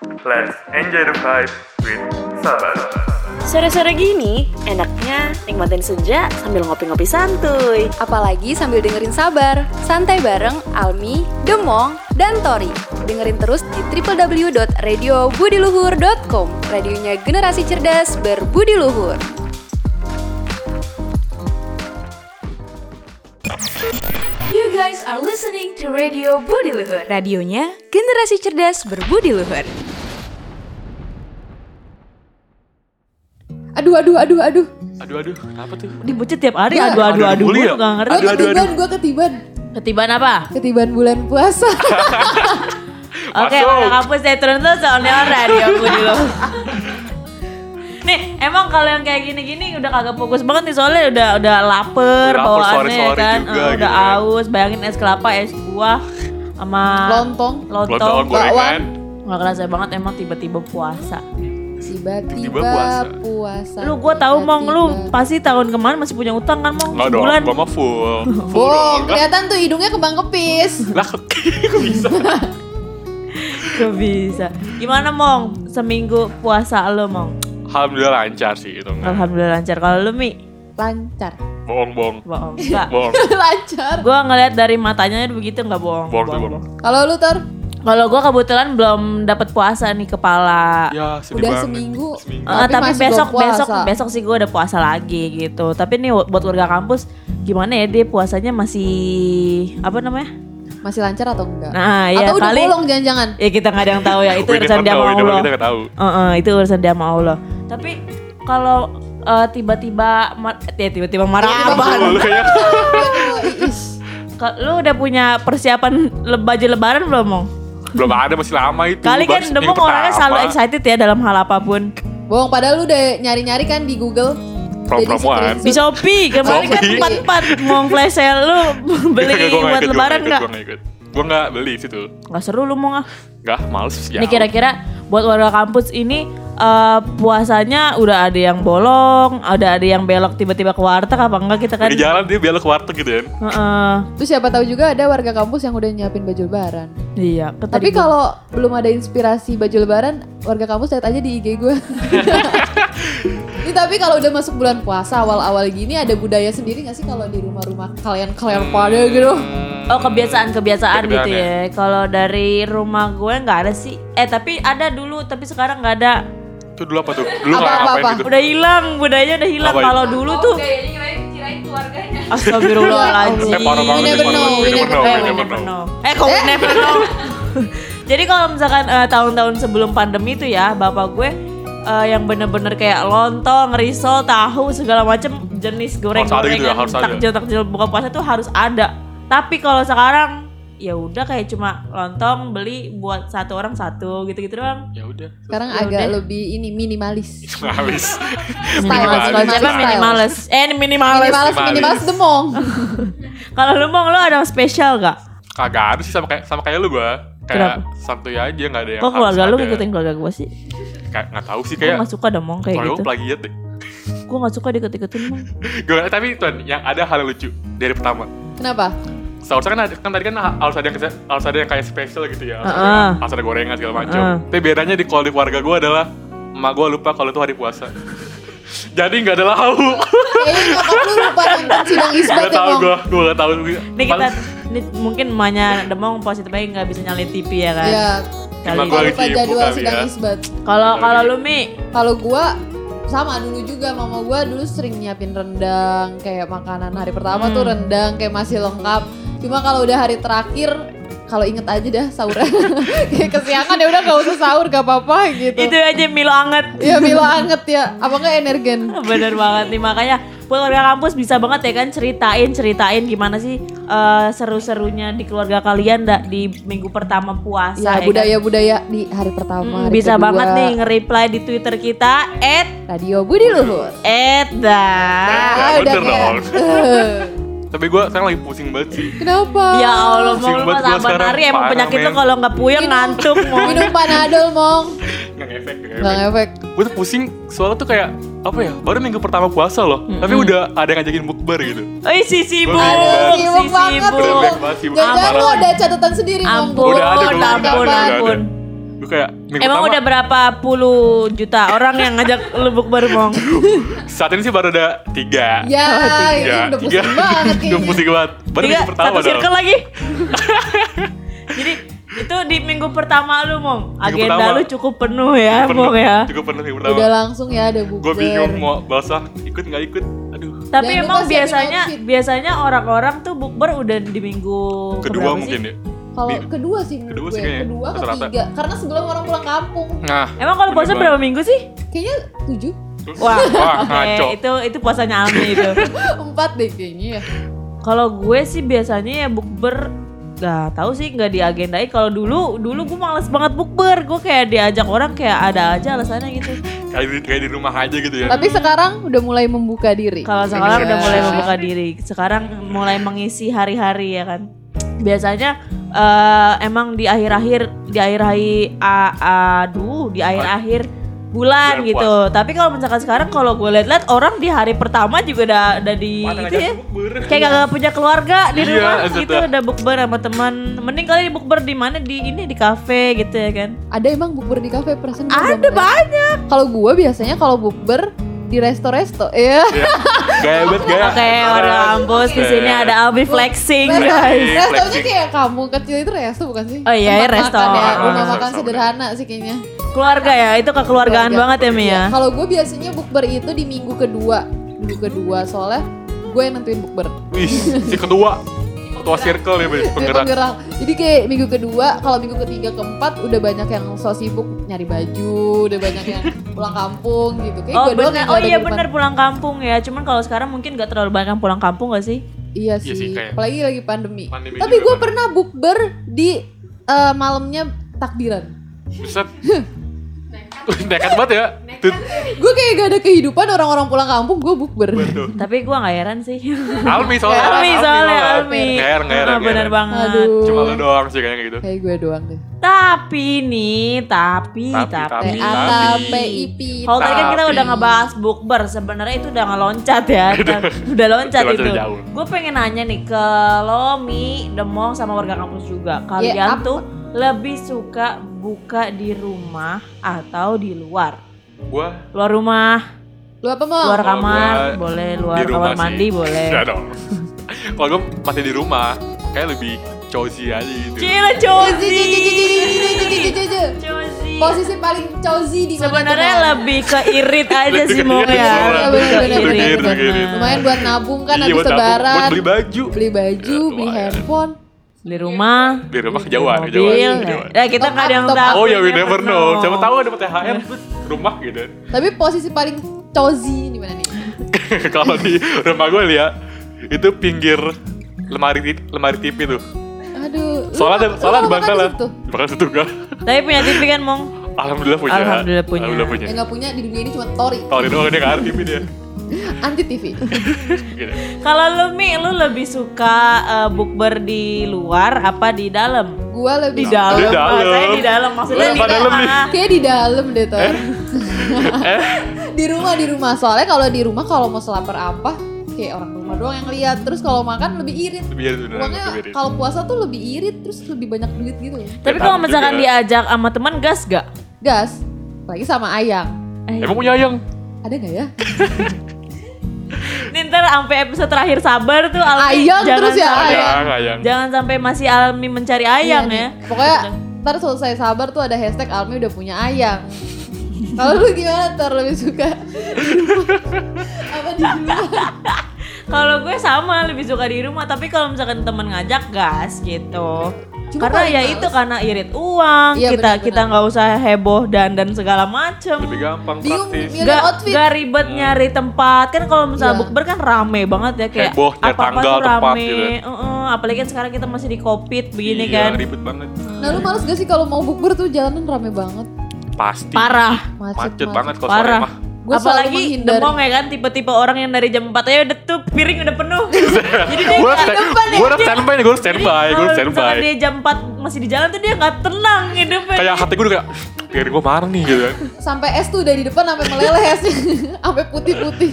Let's enjoy the vibe with Sabar. Sore-sore gini, enaknya nikmatin senja sambil ngopi-ngopi santuy. Apalagi sambil dengerin sabar, santai bareng Almi, Demong, dan Tori. Dengerin terus di www.radiobudiluhur.com Radionya generasi cerdas berbudi luhur. You guys are listening to Radio Budi Luhur. Radionya generasi cerdas berbudi luhur. Aduh, aduh, aduh, aduh. Aduh aduh, kenapa tuh? Dibucit tiap hari Ya. aduh aduh aduh gue ya? gak ngerti. Gue Aduh, aduh, ketiban, gue ketiban. Ketiban apa? Ketiban bulan puasa. Oke, Masuk. pada kampus saya turun tuh soalnya radio aku dulu. Nih, emang kalau yang kayak gini-gini udah kagak fokus banget nih soalnya udah udah lapar Udah bawaannya sore-sore kan, juga Eh, udah gitu kan. aus, bayangin es kelapa, es buah sama Lontong. Lontong lontong. gorengan. Nggak kerasa banget emang tiba-tiba puasa. Tiba-tiba Tiba puasa. puasa. Lu gua tahu mong lu pasti tahun kemarin masih punya utang kan mong? Enggak dong, gua mah full. Full dong. Lah, kelihatan tuh hidungnya kembang kepis. Lah, kok bisa? Gak bisa. Gimana mong? Seminggu puasa lo mong? Alhamdulillah lancar sih itu. Alhamdulillah lancar. Kalau lu mi? Lancar. Bohong, bohong. Bohong. Enggak. Bohong. Lancar. Gue ngeliat dari matanya begitu nggak bohong. Bohong bohong. Kalau lu Tor, Kalau gue kebetulan belum dapat puasa nih kepala. Ya, sedih udah banget. seminggu. Seminggu. Eh, Tapi tapi masih besok puasa. besok besok sih gue udah puasa lagi gitu. Tapi nih buat warga kampus gimana ya dia puasanya masih apa namanya? Masih lancar atau enggak? Nah ya atau udah kali bolong jangan-jangan. ya kita nggak ada yang tahu ya itu urusan dia sama Allah. Kita tahu. Heeh, itu urusan dia sama Allah. Tapi kalau eh, tiba-tiba ma- ya tiba-tiba marah. Ka- Lu udah punya persiapan le- baju lebaran belum, Mong? Belum ada masih lama itu. Kali kan seminggu orangnya selalu excited ya dalam hal apa pun. Bohong, padahal lu udah nyari-nyari kan di Google. Jadi Di Shopee kemarin kan empat-empat mau flash sale lu beli buat lebaran ikut. Gua nggak beli situ. Nggak seru lu mau ah. Nggak, males ya. Ini kira-kira buat warga kampus ini eh, puasanya udah ada yang bolong, ada ada yang belok tiba-tiba ke warteg apa enggak kita kan? Di jalan dia belok ke warteg gitu kan. Heeh. Terus siapa tahu juga ada warga kampus yang udah nyiapin baju lebaran. iya. Tapi kalau belum ada inspirasi baju lebaran, warga kampus lihat aja di IG gue. Ini tapi kalau udah masuk bulan puasa awal-awal gini ada budaya sendiri gak sih kalau di rumah-rumah kalian kalian pada gitu? Oh kebiasaan-kebiasaan gitu Kebiasaan ya. Kalau dari rumah gue nggak ada sih. Eh tapi ada dulu, tapi sekarang nggak ada. Itu dulu apa tuh? Dulu Apa, apa, apa? gitu. Udah hilang, budayanya udah hilang. Kalau dulu tuh. Astagfirullahaladzim. Eh, parah banget We never know, we never know, Eh, we never know. Eh, kok we never know? Jadi kalau misalkan eh, tahun-tahun sebelum pandemi itu ya, bapak gue eh, yang bener-bener kayak lontong, risol, tahu segala macem jenis goreng-gorengan, gitu ya, harus ada. takjil-takjil buka puasa tuh harus ada. Tapi kalau sekarang ya udah kayak cuma lontong beli buat satu orang satu gitu-gitu doang. Ya udah. Sekarang Ya agak udah. lebih ini minimalis. Minimalis. Minimalis. Style. minimalis. Eh ini minimalis. Minimalis, minimalis demong. Kalau lu mau lu ada yang spesial gak? Kagak ada sih sama kayak sama kayak lu gua. Kayak santuy aja nggak ada yang Kok keluarga lu ngikutin keluarga gue sih? Kayak nggak tahu sih Gue kayak. gak suka dong kayak Keluarga gitu. gue plagiat deh. Gue gak suka dikit-ikutin mong. Gue tapi tuan yang ada hal lucu dari pertama. Kenapa? Seharusnya kan, ada- kan tadi kan harus ada yang harus ada yang kayak spesial gitu ya. Harus, ada, harus ada gorengan segala macam. Heeh. Tapi bedanya di kalau di keluarga gue adalah emak gue lupa kalau itu hari puasa. Jadi nggak ada lauk. Kayaknya nyokap lu lupa nonton sidang isbat Gak ya, tau Mong. gue, gue gak tau. Nih kita ini mungkin emaknya Demong positif aja nggak bisa nyalin TV ya kan. Iya, Kali gua lupa jadwal sidang ya. isbat. Kalau kalau lu Mi, Kalau gua sama dulu juga mama gua dulu sering nyiapin rendang kayak makanan hari pertama tuh Hmm. rendang kayak masih lengkap. Cuma kalau udah hari terakhir kalau inget aja dah sahur kayak kesiangan ya udah gak usah sahur gak apa-apa gitu. itu aja Milo anget. Ya Milo anget ya, apa enggak energen? Bener banget nih makanya buat warga kampus bisa banget ya kan ceritain ceritain gimana sih eh, seru-serunya di keluarga kalian dak di minggu pertama puasa Ya kan? budaya-budaya di hari Hmm, pertama, hari bisa kedua. banget nih nge-reply di Twitter kita at Radio Budi Luhur. at dah. Ah, udah Tapi gue sekarang lagi pusing banget sih. kenapa? Ya Allah mau lu sekarang, hari emang penyakit men. kalau nggak puyeng ngantuk mau. Minum panadol mong, Nggak ngefek, nggak nggak ngefek. ngefek. Gue tuh pusing soalnya tuh kayak apa ya baru minggu pertama puasa loh tapi udah ada yang ngajakin bukber gitu Ih si sibuk, sibuk banget sibuk. Jangan lu ada catatan sendiri mong. Ampun, Udah ada, ada, ampun, udah ada. ampun. Gue kayak minggu Emang pertama udah berapa puluh juta orang yang ngajak lu bukber mong? saat ini sih baru ada tiga. Ya, ini Tiga, udah tiga. pusing banget Udah pusing banget. Baru Tiga, minggu pertama satu dong. circle lagi. Jadi itu di minggu pertama lu mong. Agenda pertama. lu cukup penuh ya Penuh, mong ya. Cukup penuh minggu pertama. Udah langsung ya ada bukber. Gue bingung mau balsa ikut nggak ikut. Aduh. Tapi Jangan emang biasanya biasanya orang-orang tuh bukber udah di minggu Kedua mungkin sih? ya. Kalau kedua sih menurut kedua gue. sih kayaknya, kedua rata-rata. ketiga. Karena sebelum orang pulang kampung. Nah. Emang kalau puasa berapa minggu sih? Kayaknya tujuh, Wah, Wah, oke, ngaco. itu itu puasanya Almi itu. empat deh kayaknya ya. Kalau gue sih biasanya ya bukber Gak tahu sih nggak diagendai kalau dulu dulu gue males banget bukber. Gue kayak diajak orang kayak ada aja alasannya gitu. Kayak di, kayak di rumah aja gitu ya. Tapi sekarang udah mulai membuka diri. kalau sekarang udah mulai membuka diri. Sekarang mulai mengisi hari-hari ya kan. Biasanya eh, emang di akhir-akhir di akhir-akhir a- aduh di akhir-akhir bulan Bulan gitu. tapi kalau misalkan sekarang kalau gue lihat-lihat orang di hari pertama juga udah udah di Mana itu ya bukber. kayak gak punya keluarga di Iya, rumah maksudnya. gitu udah bukber sama teman. Mending kali di bukber di mana? Di ini di kafe gitu ya kan. Ada emang bukber di kafe perasaan ada banyak. Kalau gue biasanya kalau bukber di resto-resto, ya. Iya. Gaya banget gaya. oke warga kampus di sini ada Albi flexing Flexing. guys Restonya flexing. kayak kamu kecil itu resto bukan sih? Oh iya, Tempat resto. makan ya, Ah, rumah resto, makan resto, sederhana sih kayaknya. keluarga ya itu kekeluargaan Keluarga. banget ya Mi ya Kalau gue biasanya bukber itu di minggu kedua, minggu kedua soalnya gue yang nentuin bukber. Wih, si kedua. Ketua circle ya, penggerak. penggerak. Jadi kayak minggu kedua, kalau minggu ketiga keempat udah banyak yang so sibuk nyari baju, udah banyak yang pulang kampung gitu. Kayak Oh gue doang bener, yang oh iya bener pulang kampung ya. Cuman kalau sekarang mungkin gak terlalu banyak yang pulang kampung gak sih? Iya Iya sih, sih, kayak- apalagi lagi pandemi. Pandemi Tapi gue kan. pernah bukber di eh, malamnya takbiran. Buset. Nekat banget ya. Tuh, Gue kayak gak ada kehidupan orang-orang pulang kampung, gue bukber. Tapi gua gak heran sih. Almi soalnya. Almi soalnya. Almi. Ngeher, ngeher, Ah, bener ngeher. banget. Aduh. Cuma lu doang sih kayaknya gitu. Kayak gue doang deh. Tapi nih, tapi, Tapi, tapi. tapi. TAP, PIP. Kalau tadi kan kita Tapi. udah ngebahas bukber, sebenarnya itu udah ngeloncat ya. udah loncat itu. Gue pengen nanya nih ke lo, Mi, Demong sama warga kampus juga. Kalian Ya, tuh lebih suka buka di rumah atau di luar? Gua Luar rumah, Lu apa mau? luar kamar, gua boleh luar kamar mandi, sih. boleh. Ya dong. Kalau gue masih di rumah, kayak lebih cozy aja gitu. Cila cozy. Cozy. Posisi paling cozy di Sebenarnya lebih ke irit aja sih mau ya. Iya. Lumayan buat nabung kan Iya, habis buat nabung, lebaran. Buat beli baju. Beli baju, beli handphone. Beli rumah, Di rumah kejauhan, kejauhan, kejauhan. Ya kita nggak ada yang Top up, top tahu. Oh ya, we never know. Siapa tahu ada THR rumah gitu. Tapi posisi paling cozy di mana nih? Kalau di rumah gue lihat itu pinggir lemari lemari TV tuh. Aduh. Soalnya ada soalnya ada mau makan bantal di lah. situ? Kan. Tapi punya TV kan mong. Alhamdulillah punya. Alhamdulillah punya. Alhamdulillah punya. Yang nggak punya di dunia ini cuma Tori. Ini doang dia nggak ada TV dia. Anti TV. Gitu. Kalau lu Mi, lu lebih suka eh, bukber di luar apa di dalam? Gua lebih Di dalam. Di dalam. Saya di dalam maksudnya di dalam. Kayak di dalam deh Tor. Eh, di rumah di rumah soalnya kalau di rumah kalau mau selapar apa kayak orang rumah doang yang lihat terus kalau makan lebih irit lebih irit beneran, irit. kalau puasa tuh lebih irit terus lebih banyak duit gitu Tapi kalau misalkan diajak sama teman gas gak? gas lagi sama ayang Emang punya ayang? ada nggak ya Nih ntar sampai episode terakhir sabar tuh Almi Ayang jangan terus ya, sampai- Ayang. Ayang, ayang. Jangan sampai masih Almi mencari ayang Iya ya. nih. pokoknya ntar selesai sabar tuh ada hashtag Almi udah punya ayang kalau lu gimana Tor lebih suka apa di rumah Kalau gue sama lebih suka di rumah, tapi kalau misalkan temen ngajak gas gitu. Cuma karena ya males. itu karena irit uang, Iya, kita benar-benar. kita nggak usah heboh dan dan segala macem. Lebih gampang, praktis. Gak, outfit gak ribet nyari tempat kan kalau misalnya Iya. bukber kan rame banget ya kayak Heboh, apa apa tanggal, tuh tempat rame gitu. Heeh, apalagi kan sekarang kita masih di covid begini Iya, kan ribet banget. nah lu males gak sih kalau mau bukber tuh jalanan rame banget Pasti. parah macet, Macet banget kalau Parah. sore mah. Selalu apalagi demong ya kan tipe-tipe orang yang dari jam 4 aja udah tuh piring udah penuh. Jadi dia Gue nggak- gue udah standby nih, gue udah standby, gue udah standby. dia jam 4 masih di jalan tuh dia nggak tenang hidupnya. Kayak hati gue udah kayak, biar gue marah nih gitu kan. sampai es tuh udah di depan sampai meleleh esnya sampai putih-putih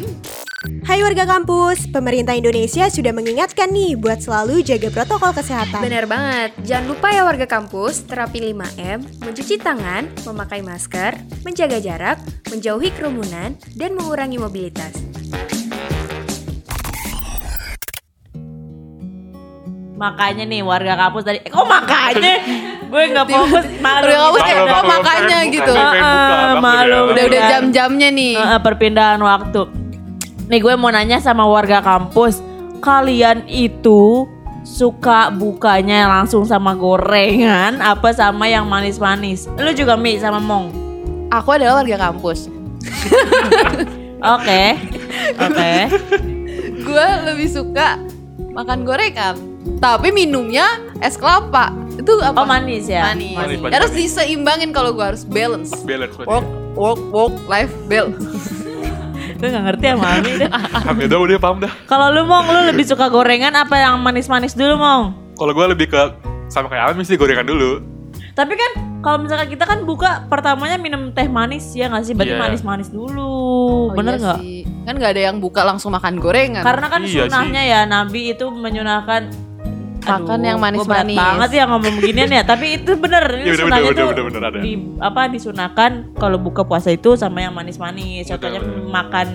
Hai warga kampus, pemerintah Indonesia sudah mengingatkan nih buat selalu jaga protokol kesehatan. Benar banget. Jangan lupa ya warga kampus, terapi 5M, mencuci tangan, memakai masker, menjaga jarak, menjauhi kerumunan, dan mengurangi mobilitas. Makanya nih warga kampus tadi, eh, kok makanya? gue nggak fokus malu. Warga kampus kayak, oh malu, makanya gitu. malu. Udah udah Udah. jam-jamnya nih. Heeh, perpindahan waktu. Nih gue mau nanya sama warga kampus, kalian itu suka bukanya langsung sama gorengan apa sama yang manis-manis? Lu juga Mi sama Mong. Aku adalah warga kampus. Oke. Oke. Gue lebih suka makan gorengan. Tapi minumnya es kelapa. Itu apa? Oh manis ya. Manis. Manis, manis, Harus manis. diseimbangin kalau gue harus balance. Balance. Work, work, work, life, balance. Gue gak ngerti sama Ami deh. Kami udah udah paham dah. Kalau lu Mong, lu lebih suka gorengan apa yang manis-manis dulu Mong? Kalau gue lebih ke sama kayak Almi sih gorengan dulu. Tapi kan kalau misalkan kita kan buka pertamanya minum teh manis ya nggak sih? Berarti Iya. manis-manis dulu. Oh Bener iya nggak? sih. Kan gak ada yang buka langsung makan gorengan. Karena kan Iya sunahnya ya Nabi itu menyunahkan Makan yang manis-manis. banget ya ngomong beginian ya. Tapi itu bener. Ini Iya, bener, sunahnya bener, tuh bener, bener, ada. di apa disunahkan kalau buka puasa itu sama yang manis-manis. Contohnya bener. makan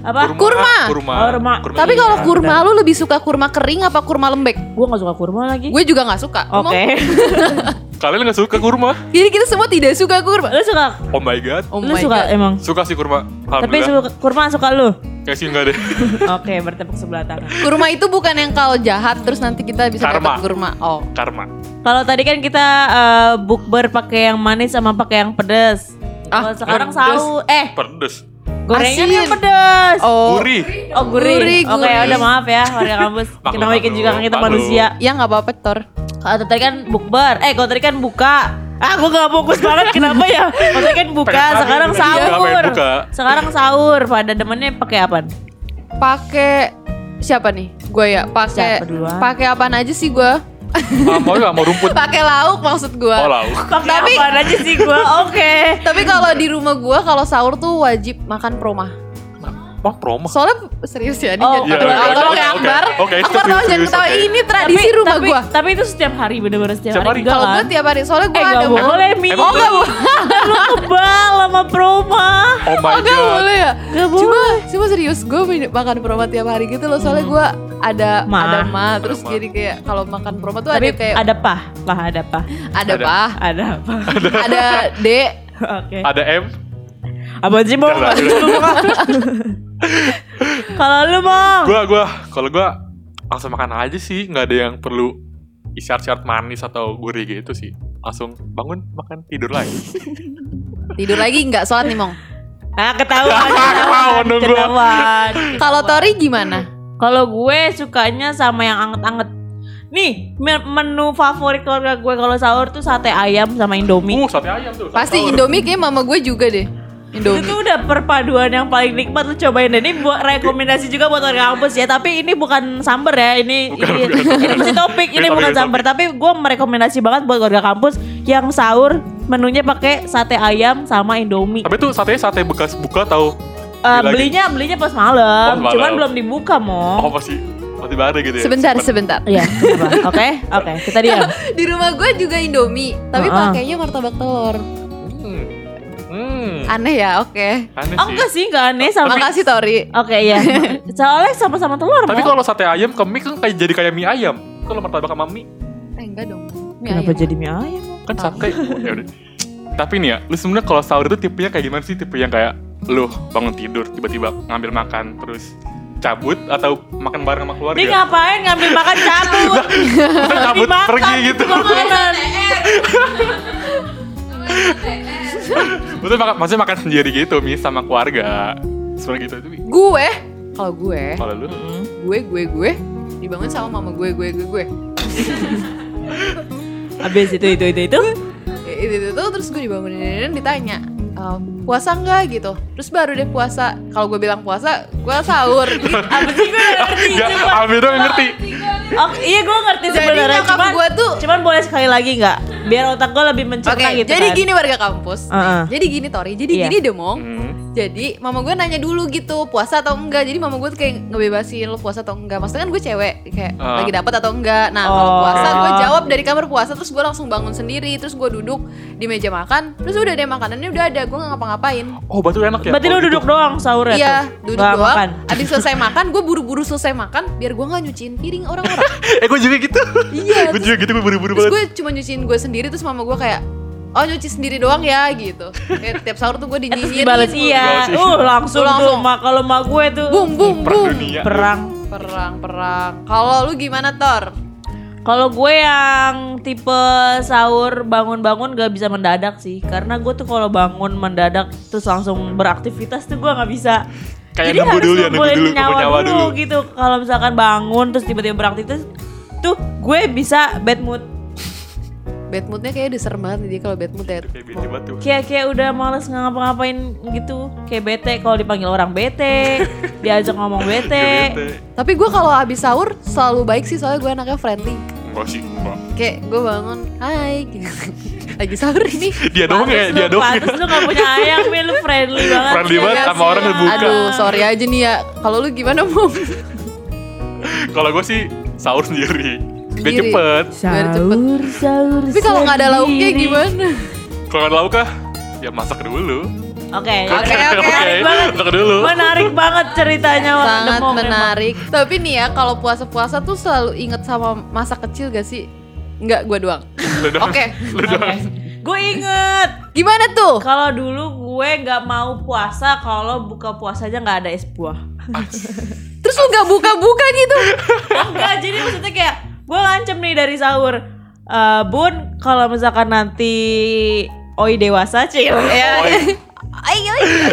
apa? Kurma. Kurma. Oh, kurma. Tapi kalau Iya, kurma lu lebih suka kurma kering apa kurma lembek? Gue gak suka kurma lagi. Gue juga nggak suka. Oke. Kalian nggak suka kurma? Jadi kita semua tidak suka kurma. lu suka? Oh my god. Oh lu my suka God. emang? Suka sih kurma. Tapi suka, kurma suka lu? Kayak sih enggak deh. Oke, bertepuk sebelah tangan. Kurma itu bukan yang kalau jahat terus nanti kita bisa dapat kurma. Oh. Karma. Kalau tadi kan kita eh, bukber pakai yang manis sama pakai yang pedas. Ah, Kalau sekarang sahur eh Pedes. Gorengan Asin. yang pedas. Oh. Gurih. Oh gurih. Gurih, Oke, gurih. udah maaf ya warga kampus. Kita bikin juga kan kita maklum. manusia. Ya nggak apa-apa Tor. Kalau tadi kan bukber. Eh, kalau tadi kan buka. Ah, gue gak fokus banget kenapa ya? Kalau tadi kan buka, Pengen sekarang sahur. buka. Sekarang sahur. Pada demennya pakai apa? Pakai siapa nih? Gue ya. Pakai pakai apaan aja sih gue? Mau nggak mau rumput. Pakai lauk maksud gue. Oh lauk. Pakai Tapi- apa aja sih gue? Oke. Tapi kalau di rumah gue kalau sahur tuh wajib makan proma. Wah promo. Soalnya serius ya, ini Oh, iya, tolong oke, ya oke. Akbar. Oke, Akbar tolong jangan ketawa. oke. Ini tradisi rumah tapi, gue. Tapi itu setiap hari bener-bener setiap, Setiap hari. Kalau gue tiap hari, soalnya gue Eh ada gak boleh Mi Oh nggak boleh. Lu kebal sama Proma Oh my Oh nggak god. boleh ya. Gak boleh Cuma, cuma serius gue makan proma tiap hari gitu loh. Soalnya gue ada Ma. ada ma, terus ma. jadi kayak kalau makan proma tuh Tapi ada kayak ada pah Pah ada pah ada Ada. pa, Ada apa ada d, Oke Ada M. Apa sih? Jangan, Kalau lu Mong Gua gua kalau gua langsung makan aja sih, nggak ada yang perlu isyarat-isyarat manis atau gurih gitu sih. Langsung bangun makan tidur lagi. tidur lagi nggak sholat nih mong. Ah ketahuan Ketahuan gua. Ketahuan Kalau Tori gimana? Kalau gue sukanya sama yang anget-anget Nih me- menu favorit keluarga gue kalau sahur tuh sate ayam sama indomie Uh, sate ayam tuh. Pasti sahur. Indomie kayak mama gue juga deh. Itu Indomie. tuh udah perpaduan yang paling nikmat lu cobain deh. Ini buat rekomendasi juga buat orang kampus ya. Tapi ini bukan samber ya. Ini Bukan, ini, bukan. ini masih topik. Ini bukan samber. Tapi gue merekomendasi banget buat warga kampus yang sahur menunya pakai sate ayam sama indomie. Tapi tuh satenya sate bekas buka atau Eh, lagi? belinya belinya pas malam. Oh, malam. Cuman belum dibuka Oh mau. masih masih baru gitu ya. Sebentar, Simpen. sebentar. Iya, kenapa? Oke, oke, kita diam. Di rumah gue juga Indomie, tapi Uh-uh. pakainya martabak telur. Hmm. Hmm. Aneh ya, oke. Aneh Oh sih. enggak sih, enggak aneh sama. Makasih Tori. Oke, iya. Soalnya sama-sama telur. Tapi kalau sate ayam ke mie kan kayak jadi kayak mie ayam. Kalau martabak sama mie Eh enggak dong. Mie kenapa ayam. jadi mie ayam? kan sate. ya udah. Tapi nih ya, lu sebenarnya kalau sahur itu tipenya kayak gimana sih? Tipe yang kayak lu bangun tidur tiba-tiba ngambil makan terus cabut atau makan bareng sama keluarga? Dia ngapain ngambil makan cabut? cabut Dimakan pergi gitu. Makanan. Betul makan, maksudnya makan sendiri gitu, Mi, sama keluarga. Seperti gitu itu. Mi. Gue, kalau gue, Kalau lu, gue, gue, gue dibangun sama mama gue, gue, gue, gue. Habis itu itu itu itu. Itu, itu, itu, terus gue dibangunin ditanya "Ehm, puasa nggak gitu. Terus baru deh puasa. Kalau gue bilang puasa gue sahur. Apa sih gue ngerti? Gak, ngerti. Oh, iya gue ngerti sebenarnya. cuman gue tuh cuman boleh sekali lagi nggak biar otak gue lebih mencerna gitu jadi kan. gini warga kampus. Heeh. Jadi gini Tori, jadi Iya. gini Demong. Hmm. Jadi mama gue nanya dulu gitu puasa atau enggak. Jadi mama gue tuh kayak ngebebasin lo puasa atau enggak. Maksudnya kan gue cewek kayak Ah. lagi dapat atau enggak. Nah kalau Oh. puasa gue jawab dari kamar puasa terus gue langsung bangun sendiri. Terus gue duduk di meja makan. Terus udah deh makanannya udah ada. Gue nggak ngapa-ngapain. Oh, batu enak ya. Berarti lu kalau duduk gitu. doang sahur ya Iya, tuh? duduk Nggak doang. makan. Abis selesai makan, gue buru-buru selesai makan biar gue nggak nyuciin piring orang-orang. Eh, gue juga gitu. Iya, gue juga gitu, gue buru-buru Terus banget. gue cuma nyuciin gue sendiri terus mama gue kayak Oh nyuci sendiri doang ya gitu Kayak tiap sahur tuh gue terus dinyinyirin dibales iya. Uh langsung, Langsung. tuh. Ma, kalau mak gue tuh Bum bum Perang bum dunia. perang. Perang perang Kalau lu gimana Tor? Kalau gue yang tipe sahur bangun-bangun gak bisa mendadak sih Karena gue tuh kalau bangun mendadak terus langsung beraktivitas tuh gue gak bisa Kayak Jadi nunggu harus dulu ya, nunggu dulu, kumpul nyawa dulu. gitu Kalau misalkan bangun terus tiba-tiba beraktivitas Tuh gue bisa bad mood Bad moodnya kayaknya udah serem banget nih dia kalau bad mood ya Kayak bete banget tuh. Kayak kayak udah males ngapa-ngapain gitu Kayak bete kalau dipanggil orang bete Diajak ngomong Kayak bete. Tapi gue kalau habis sahur selalu baik sih soalnya gue anaknya friendly Enggak sih, enggak. Kayak gue bangun Hai gitu. Lagi sahur nih Dia doang ya, dia lu- doang. Pantes lu gak punya ayam Mil, lu friendly banget Friendly banget sama orang yang buka. Aduh sorry aja nih ya Kalau lu gimana Mom? Kalau gue sih sahur sendiri. Biar Sendiri. cepet. Biar cepet sahur Tapi kalau nggak ada lauknya gimana? Kalau nggak lauk kah? Ya masak dulu. Oke Oke, oke. Menarik banget Masak dulu. Menarik banget ceritanya Sangat Demong, emang. menarik. Tapi nih ya kalau puasa-puasa tuh selalu inget sama masa kecil gak sih? Enggak, gue doang. Oke. Gue inget Gimana tuh? Kalau dulu gue gak mau puasa Kalau buka puasanya gak ada es buah Terus lu gak buka-buka gitu? Enggak jadi maksudnya kayak Gue ngancem nih dari sahur Eh, Bun kalau misalkan nanti Oi dewasa cil ya.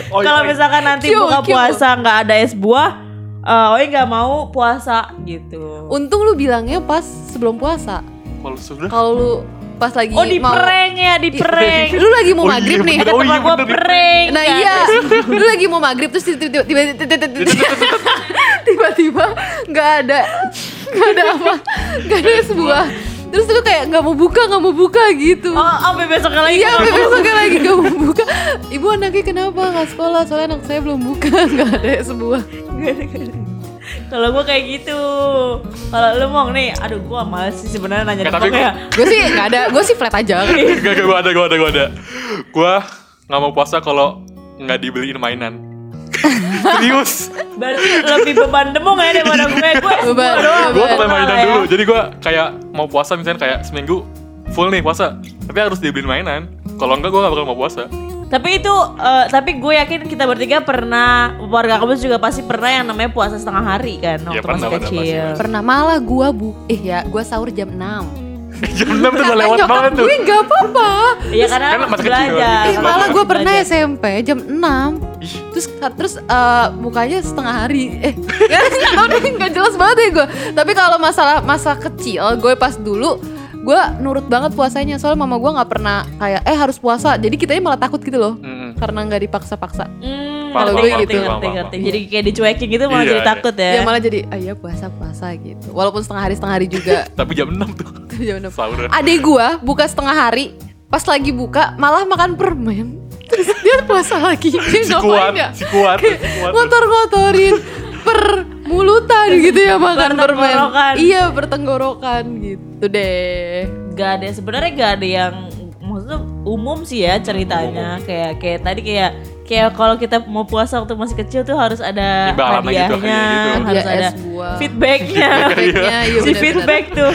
Oh, Kalau iya. misalkan nanti Cute, buka cute. puasa nggak ada es buah eh, Oi nggak mau puasa gitu Untung lu bilangnya pas sebelum puasa. Kalau sudah. Kalau lu pas lagi Oh di mau prank ya di prank Lu lagi mau Oh, iya, maghrib nih. bener. Oh, iya, di prank Nah kan? iya, lu lagi mau maghrib terus tiba-tiba tiba-tiba tiba-tiba nggak ada nggak ada apa nggak ada sebuah terus lu kayak nggak mau buka nggak mau buka gitu Oh, sampai besoknya lagi Iya, sampai besoknya lagi gak mau buka. Ibu anaknya kenapa nggak sekolah? Soalnya anak saya belum buka, nggak ada sebuah. Kalau gue kayak gitu. Kalau lu mau nih, aduh gue males sih sebenarnya nanya Nggak, Demong tapi ya. Gue sih nggak ada, gue sih flat aja. Gak, gak, gue ada, gue ada, gue ada. Gue nggak mau puasa kalau nggak dibeliin mainan. Serius. Berarti lebih beban demong ya daripada gue. Gue Beban, gue doang. gue beban. mainan Malah ya. dulu. Jadi gue kayak mau puasa misalnya kayak seminggu full nih puasa. Tapi harus dibeliin mainan. Kalau enggak gue gak bakal mau puasa. Tapi itu, eh, tapi gue yakin kita bertiga pernah, warga kampus juga pasti pernah yang namanya puasa setengah hari kan Iya, waktu pernah, masih pernah, kecil. pasti, Pernah malah gue bu, eh ya gue sahur jam 6 Jam 6 tuh udah lewat banget tuh. gue nggak apa-apa. Iya karena Kan masih kecil, belajar. Eh, Belajar. malah gue pernah Belajar. SMP jam 6 Ih, Terus terus eh, mukanya setengah hari. Eh, nggak nggak jelas banget ya gue. Tapi kalau masalah masa kecil, gue pas dulu gue nurut banget puasanya soalnya mama gue nggak pernah kayak eh harus puasa jadi kitanya malah takut gitu loh mm, karena nggak dipaksa-paksa Hmm, Paham, ngerti, paham, ngerti, ngerti, ngerti. Jadi kayak dicuekin gitu malah Iya, jadi iya. takut ya. ya malah jadi ah ya puasa puasa gitu walaupun setengah hari setengah hari juga tapi jam 6 tuh. Ya udah. Sahur. adek gue buka setengah hari pas lagi buka malah makan permen terus dia puasa lagi dia Si ngapain kuat, ya si kuat, si kuat. ngotor-ngotorin per mulutan gitu ya makan permen iya pertenggorokan gitu deh Gak ada sebenarnya gak ada yang maksudnya umum sih ya ceritanya kayak kayak tadi kayak kayak kalau kita mau puasa waktu masih kecil tuh harus ada gitu, hadiahnya, kayak gitu. harus Hadiah ada es buah. feedbacknya, Feedbacknya, iya, si feedback tuh.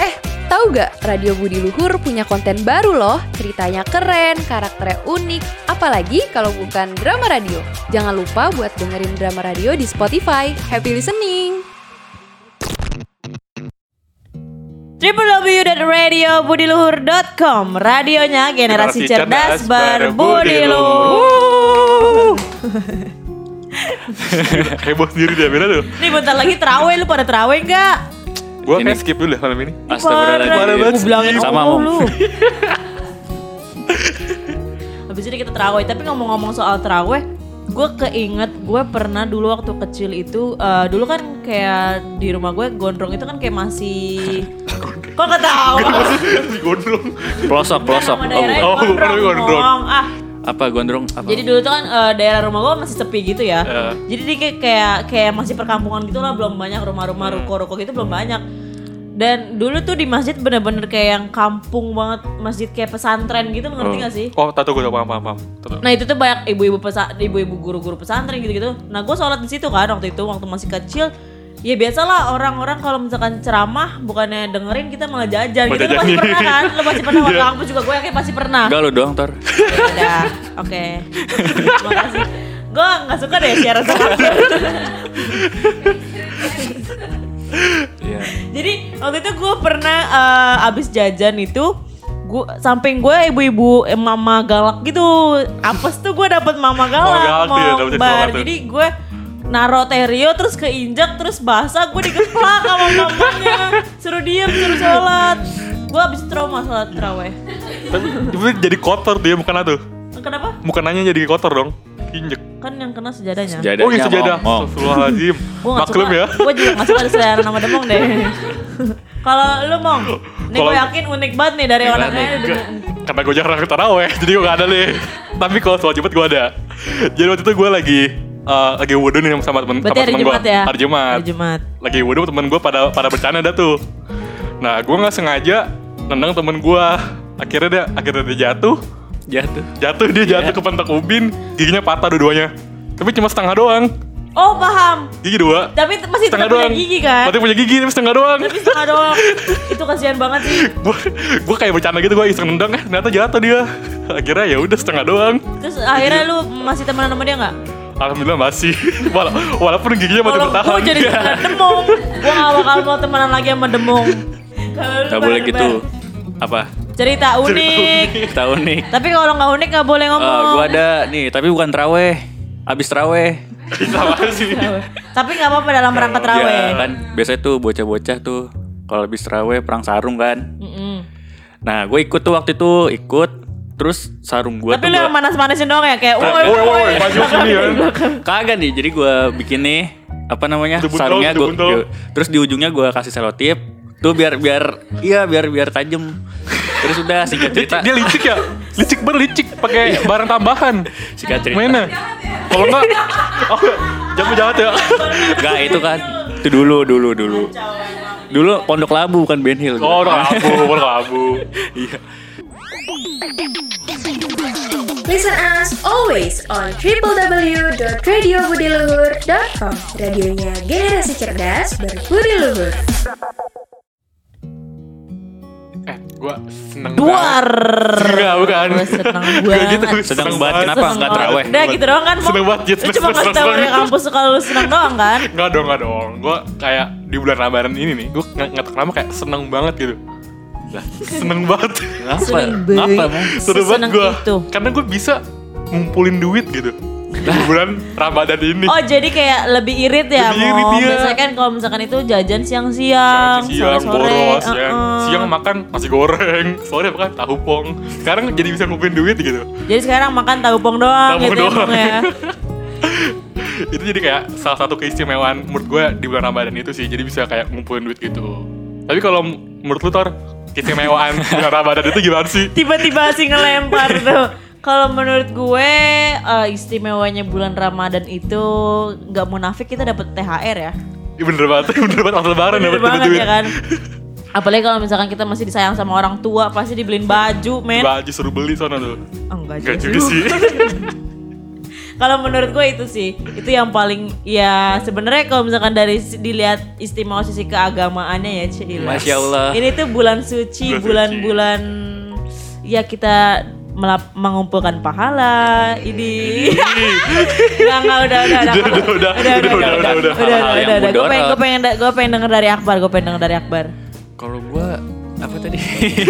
Eh, tahu gak Radio Budi Luhur punya konten baru loh. Ceritanya keren, karakternya unik, apalagi kalau bukan drama radio. Jangan lupa buat dengerin drama radio di Spotify. Happy listening. www.radiobudiluhur.com Radionya generasi, Generasi cerdas, cerdas berbudi luhur. Heboh sendiri dia Bella tuh. Nih bentar lagi terawih lu pada terawih enggak? Gue kayak skip dulu deh malam ini. Astagfirullahaladzim. Gua bilangin sama lu. Habis ini kita terawih, tapi ngomong-ngomong soal terawih, gue keinget gue pernah dulu waktu kecil itu, eh, dulu kan kayak di rumah gue gondrong itu kan kayak masih Kok gak tahu? Gondrong. Pelosok, pelosok. Nama daerahnya Oh, gondrong, oh, gondrong. Ngomong. Ah, Apa gondrong? Apa? jadi dulu tuh kan eh, daerah rumah gua masih sepi gitu ya. Eh. Jadi dia kayak, kayak kayak masih perkampungan gitu lah, belum banyak rumah-rumah Hmm. ruko-ruko gitu belum banyak. Dan dulu tuh di masjid bener-bener kayak yang kampung banget, masjid kayak pesantren gitu, ngerti gak sih? Oh, tahu gue paham paham paham. Nah itu tuh banyak ibu-ibu pesa, ibu-ibu guru-guru pesantren gitu-gitu. Nah gue sholat di situ kan waktu itu waktu masih kecil. Ya biasalah orang-orang kalau misalkan ceramah bukannya dengerin kita malah jajan gitu. Lu pasti pernah kan? Lu pasti pernah waktu Iya. kampus juga gue yakin pasti pernah. Enggak lu doang, Tor. Ya udah, oke. Terima kasih. Gue nggak suka deh siaran sama Iya. Jadi waktu itu gue pernah eh, abis jajan itu gue samping gue ibu-ibu eh, mama galak gitu. Apes tuh gue dapet mama galak, galak tuh ya, mau dapet bar. galak jadi gue naro terio terus keinjak terus basah gue digeplak sama mamanya. Suruh diem suruh sholat. Gue abis trauma sholat teraweh Tapi jadi kotor dia bukan tuh. kenapa? Bukannya jadi kotor dong. Injek. kan yang kena sejadahnya Sejadahnya Oh iya sejadah. Astagfirullahaladzim. gue gak Maklum suka ya. gue juga gak suka ada selera nama demong deh kalau lu mong nih gue yakin unik banget nih dari orangnya Karena gue jarang ke taraweh, jadi gue gak ada nih. Tapi kalau sholat Jumat gue ada. Jadi waktu itu gue lagi eh, lagi wudhu nih sama temen Berarti sama hari temen gue. Jumat ya? Hari Jumat. Hari Jumat. Lagi wudhu temen gue pada pada bercanda dah tuh. Nah gue nggak sengaja nendang temen gue. Akhirnya dia akhirnya dia jatuh. Jatuh. Jatuh dia jatuh ke pentak ubin, giginya patah dua-duanya. Tapi cuma setengah doang. Oh paham. Gigi dua. Tapi masih Setengah tetap punya doang. gigi kan? Berarti punya gigi tapi setengah doang. Tapi setengah doang. Itu kasihan banget sih. gue gue kayak bercanda gitu gue iseng nendang eh ternyata jatuh dia. Akhirnya ya udah setengah doang. Terus akhirnya lu masih temenan sama dia nggak? Alhamdulillah masih. Wala- walaupun giginya masih Kalau bertahan. gue jadi temenan demong, gue gak bakal mau temenan lagi sama demong. Lu Gak boleh gitu. Apa? Cerita unik. Tahu nih. Tapi kalau nggak unik nggak boleh Eh, ngomong. gua ada nih, tapi bukan traweh. Abis traweh. Tapi nggak apa-apa dalam rangka Ya, terawih. kan biasanya tuh bocah-bocah tuh kalau habis traweh perang sarung kan. Mm-mm. Nah, gue ikut tuh waktu itu ikut terus sarung gue Tapi tuh lu yang manas-manasin doang ya kayak, woi, Woi, woi, maju sini ya. Kagak nih, jadi gue bikin nih apa namanya Dibuntel, sarungnya gue terus di ujungnya gue kasih selotip tuh biar biar iya biar biar tajem terus udah singkat Dia, cerita dia licik ya? Licik berlicik pakai barang tambahan. singkat cerita Mana? Kalau enggak oh, jangan jahat ya. Enggak itu kan itu dulu dulu dulu dulu pondok labu bukan Ben Hill Oh, udah abu, udah abu. iya Listen us always on www.radiobudiluhur.com Radionya generasi cerdas berbudi luhur. Gua seneng Duar. Enggak, bukan. Gue seneng Kayak gitu, banget. Seneng banget, kenapa Seneng nggak banget. terawih? Udah gitu doang kan. Seneng banget, Jit. Lu cuma Seneng, ngasih tau seneng. dari kampus kalau lu seneng doang kan. Enggak dong, enggak dong. Gua kayak di bulan Ramadan ini nih, gua nggak nggak tahu kenapa kayak seneng banget gitu. Lah, seneng banget. ngapa Seneng banget. emang Seru banget gua. itu. Karena gua bisa ngumpulin duit gitu. Di bulan Ramadan ini. Oh jadi kayak lebih irit ya Lebih irit, iya. Biasanya kan kalau misalkan itu jajan siang-siang, siang, sore-sore. boros, ya. uh-uh. Siang makan nasi goreng, sore makan tahu pong. Sekarang jadi bisa ngumpulin duit gitu. Jadi sekarang makan tahu pong doang Tahu gitu doang. ya, Mong, ya. itu jadi kayak salah satu keistimewaan menurut gue di bulan Ramadan itu sih. Jadi bisa kayak ngumpulin duit gitu. Tapi kalau menurut lu Tor, keistimewaan bulan Ramadan itu gimana sih? Tiba-tiba sih ngelempar tuh. Kalau menurut gue eh, istimewanya bulan Ramadan itu nggak munafik kita dapat THR ya. Iya bener banget, bener banget pas lebaran Bener dapat duit. ya kan. Apalagi kalau misalkan kita masih disayang sama orang tua pasti dibeliin baju, men. Baju suruh beli sana tuh. Enggak Enggak juga sih. Kalau menurut gue itu sih, itu yang paling ya sebenarnya kalau misalkan dari dilihat istimewa sisi keagamaannya ya Cila. Masya Allah. Ini tuh bulan suci, Bulan bulan-bulan ya kita melap- mengumpulkan pahala ini. Enggak enggak udah udah udah. Udah, udah, udah, udah, udah, udah, udah. udah, udah, Hal-hal yang udah. Gue pengen mudorot. gue pengen gue pengen denger dari Akbar, gue pengen denger dari Akbar. kalau gua apa tadi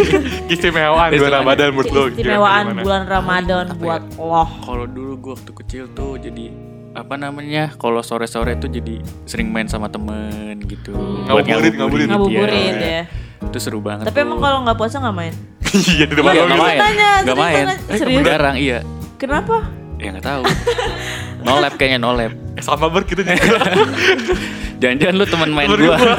Keistimewaan bulan Ramadan menurut. Istimewaan gimana? bulan Ramadan buat ya? Allah. kalau dulu gua waktu kecil tuh jadi apa namanya kalau sore-sore tuh jadi sering main sama temen gitu Buat Ngabuburit, ngabuburit. Ngabuburit Iya. ya. itu seru banget Tapi emang kalau nggak puasa nggak main? Iya di depan Iya, nggak main serius main. Serius? jarang iya Kenapa? ya nggak tahu no lab kayaknya no lab Eh, sama ber gitu. jangan-jangan lu teman main gua.